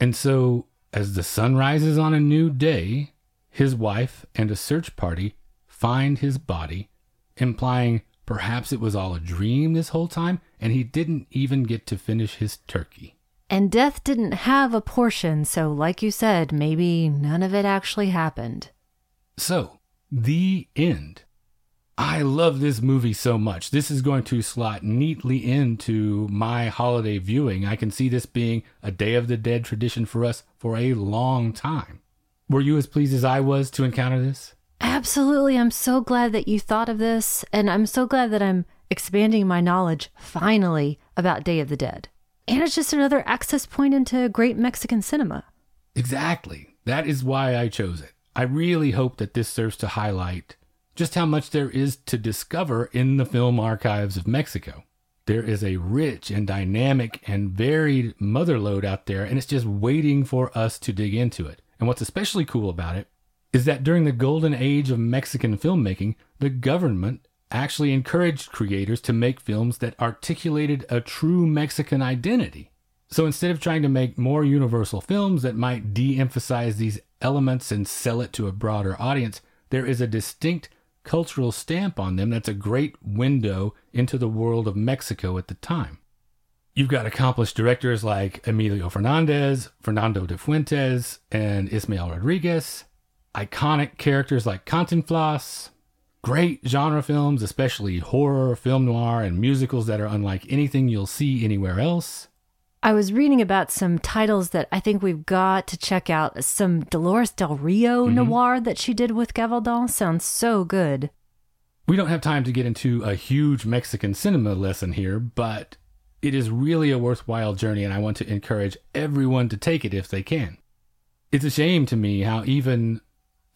And so, as the sun rises on a new day, his wife and a search party find his body, implying Perhaps it was all a dream this whole time, and he didn't even get to finish his turkey. And death didn't have a portion, so, like you said, maybe none of it actually happened. So, the end. I love this movie so much. This is going to slot neatly into my holiday viewing. I can see this being a Day of the Dead tradition for us for a long time. Were you as pleased as I was to encounter this? Absolutely. I'm so glad that you thought of this. And I'm so glad that I'm expanding my knowledge finally about Day of the Dead. And it's just another access point into great Mexican cinema. Exactly. That is why I chose it. I really hope that this serves to highlight just how much there is to discover in the film archives of Mexico. There is a rich and dynamic and varied motherlode out there, and it's just waiting for us to dig into it. And what's especially cool about it is that during the golden age of Mexican filmmaking, the government actually encouraged creators to make films that articulated a true Mexican identity. So instead of trying to make more universal films that might de emphasize these elements and sell it to a broader audience, there is a distinct cultural stamp on them that's a great window into the world of Mexico at the time. You've got accomplished directors like Emilio Fernandez, Fernando de Fuentes, and Ismael Rodriguez, iconic characters like Cantinflas, great genre films, especially horror, film noir, and musicals that are unlike anything you'll see anywhere else. I was reading about some titles that I think we've got to check out. Some Dolores Del Rio mm-hmm. noir that she did with Gavaldon sounds so good. We don't have time to get into a huge Mexican cinema lesson here, but it is really a worthwhile journey, and I want to encourage everyone to take it if they can. It's a shame to me how even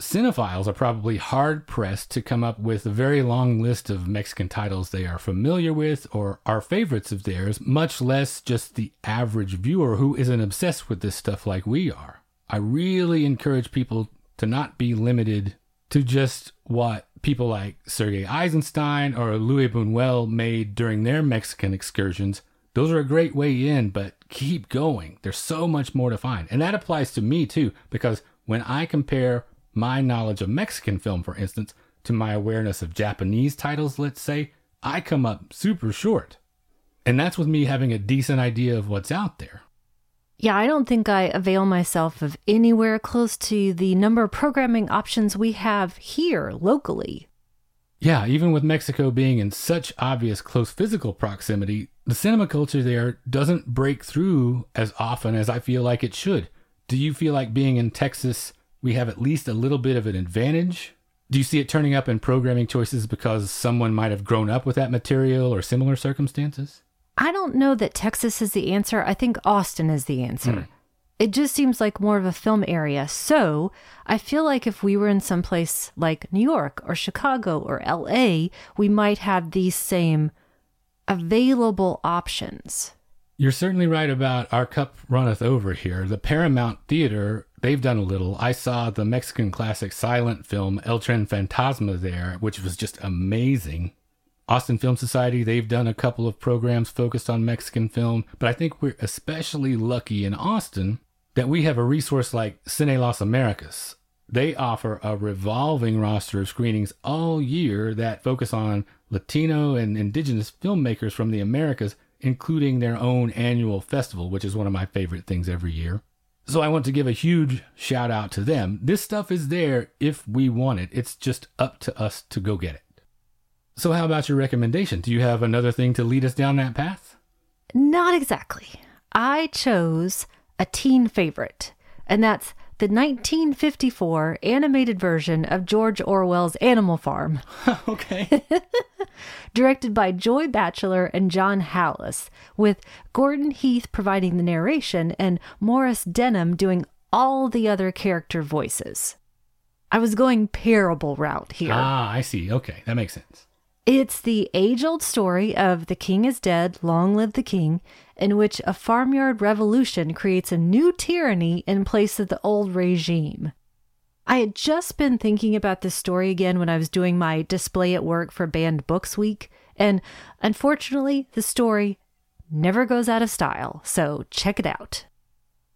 cinephiles are probably hard pressed to come up with a very long list of Mexican titles they are familiar with or are favorites of theirs, much less just the average viewer who isn't obsessed with this stuff like we are. I really encourage people to not be limited to just what people like Sergei Eisenstein or Louis Buñuel made during their Mexican excursions. Those are a great way in, but keep going. There's so much more to find. And that applies to me too, because when I compare my knowledge of Mexican film, for instance, to my awareness of Japanese titles, let's say, I come up super short. And that's with me having a decent idea of what's out there. Yeah, I don't think I avail myself of anywhere close to the number of programming options we have here locally. Yeah, even with Mexico being in such obvious close physical proximity, the cinema culture there doesn't break through as often as I feel like it should. Do you feel like being in Texas we have at least a little bit of an advantage? Do you see it turning up in programming choices because someone might have grown up with that material or similar circumstances? I don't know that Texas is the answer. I think Austin is the answer. Mm. It just seems like more of a film area. So I feel like if we were in some place like New York or Chicago or LA, we might have these same available options. You're certainly right about Our Cup Runneth Over here. The Paramount Theater, they've done a little. I saw the Mexican classic silent film El Tren Fantasma there, which was just amazing. Austin Film Society, they've done a couple of programs focused on Mexican film, but I think we're especially lucky in Austin that we have a resource like Cine Las Americas. They offer a revolving roster of screenings all year that focus on Latino and indigenous filmmakers from the Americas including their own annual festival, which is one of my favorite things every year. So I want to give a huge shout out to them. This stuff is there if we want it. It's just up to us to go get it. So, how about your recommendation? Do you have another thing to lead us down that path? Not exactly. I chose a teen favorite, and that's the 1954 animated version of George Orwell's Animal Farm. okay. Directed by Joy Batchelor and John Halas, with Gordon Heath providing the narration and Maurice Denham doing all the other character voices. I was going parable route here. Ah, I see. Okay, that makes sense. It's the age old story of the king is dead, long live the king, in which a farmyard revolution creates a new tyranny in place of the old regime. I had just been thinking about this story again when I was doing my display at work for Banned Books Week, and unfortunately, the story never goes out of style, so check it out.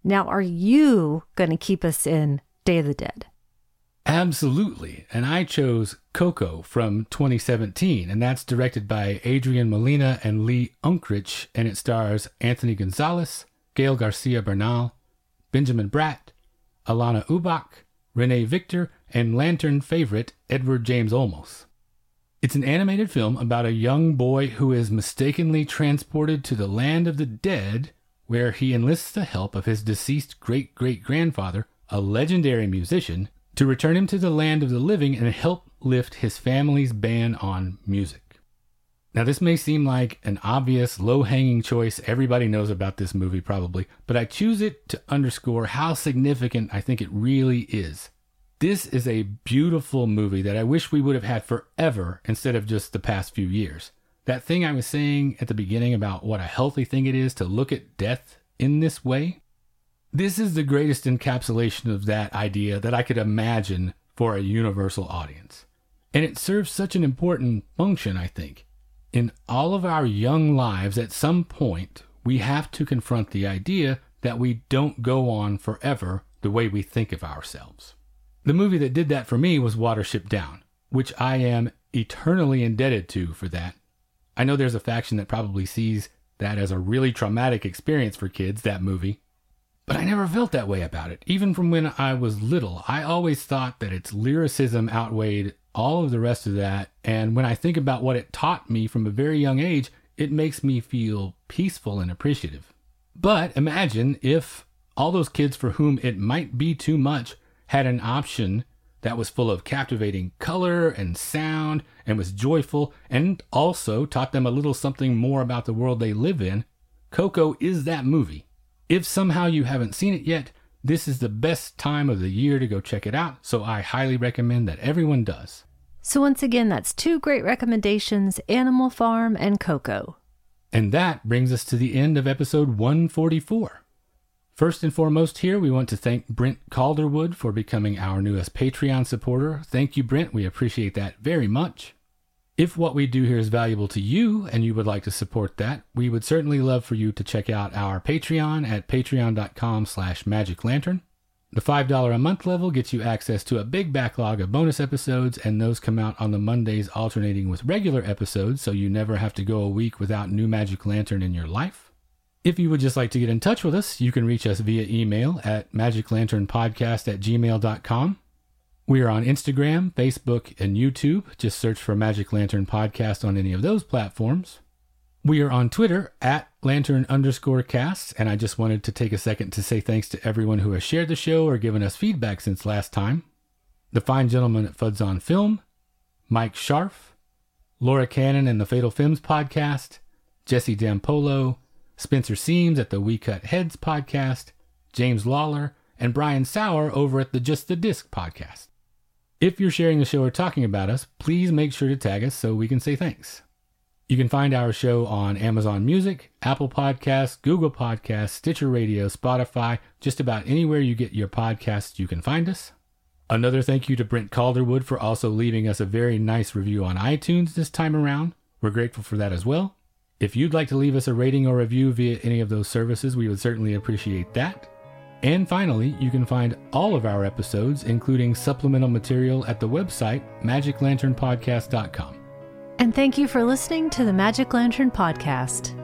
Now, are you going to keep us in Day of the Dead? Absolutely. And I chose Coco from 2017, and that's directed by Adrian Molina and Lee Unkrich, and it stars Anthony Gonzalez, Gael Garcia Bernal, Benjamin Bratt, Alanna Ubach, Renee Victor, and Lantern favorite Edward James Olmos. It's an animated film about a young boy who is mistakenly transported to the land of the dead, where he enlists the help of his deceased great great grandfather, a legendary musician, to return him to the land of the living and help lift his family's ban on music. Now, this may seem like an obvious, low hanging choice. Everybody knows about this movie, probably, but I choose it to underscore how significant I think it really is. This is a beautiful movie that I wish we would have had forever instead of just the past few years. That thing I was saying at the beginning about what a healthy thing it is to look at death in this way, this is the greatest encapsulation of that idea that I could imagine for a universal audience. And it serves such an important function, I think. In all of our young lives, at some point, we have to confront the idea that we don't go on forever the way we think of ourselves. The movie that did that for me was Watership Down, which I am eternally indebted to for that. I know there's a faction that probably sees that as a really traumatic experience for kids, that movie. But I never felt that way about it. Even from when I was little, I always thought that its lyricism outweighed all of the rest of that. And when I think about what it taught me from a very young age, it makes me feel peaceful and appreciative. But imagine if all those kids for whom it might be too much had an option that was full of captivating color and sound and was joyful and also taught them a little something more about the world they live in. Coco is that movie. If somehow you haven't seen it yet, this is the best time of the year to go check it out, so I highly recommend that everyone does. So, once again, that's two great recommendations Animal Farm and Coco. And that brings us to the end of episode 144. First and foremost, here we want to thank Brent Calderwood for becoming our newest Patreon supporter. Thank you, Brent. We appreciate that very much. If what we do here is valuable to you and you would like to support that, we would certainly love for you to check out our Patreon at patreon.com slash magiclantern. The $5 a month level gets you access to a big backlog of bonus episodes, and those come out on the Mondays alternating with regular episodes, so you never have to go a week without new Magic Lantern in your life. If you would just like to get in touch with us, you can reach us via email at magiclanternpodcast at gmail.com. We are on Instagram, Facebook, and YouTube. Just search for Magic Lantern Podcast on any of those platforms. We are on Twitter at lantern underscore cast, and I just wanted to take a second to say thanks to everyone who has shared the show or given us feedback since last time. The fine gentleman at Fuds on Film, Mike Scharf, Laura Cannon and the Fatal Films podcast, Jesse Dampolo, Spencer Seams at the We Cut Heads podcast, James Lawler, and Brian Sauer over at the Just the Disc podcast. If you're sharing the show or talking about us, please make sure to tag us so we can say thanks. You can find our show on Amazon Music, Apple Podcasts, Google Podcasts, Stitcher Radio, Spotify, just about anywhere you get your podcasts, you can find us. Another thank you to Brent Calderwood for also leaving us a very nice review on iTunes this time around. We're grateful for that as well. If you'd like to leave us a rating or review via any of those services, we would certainly appreciate that. And finally, you can find all of our episodes, including supplemental material, at the website magiclanternpodcast.com. And thank you for listening to the Magic Lantern Podcast.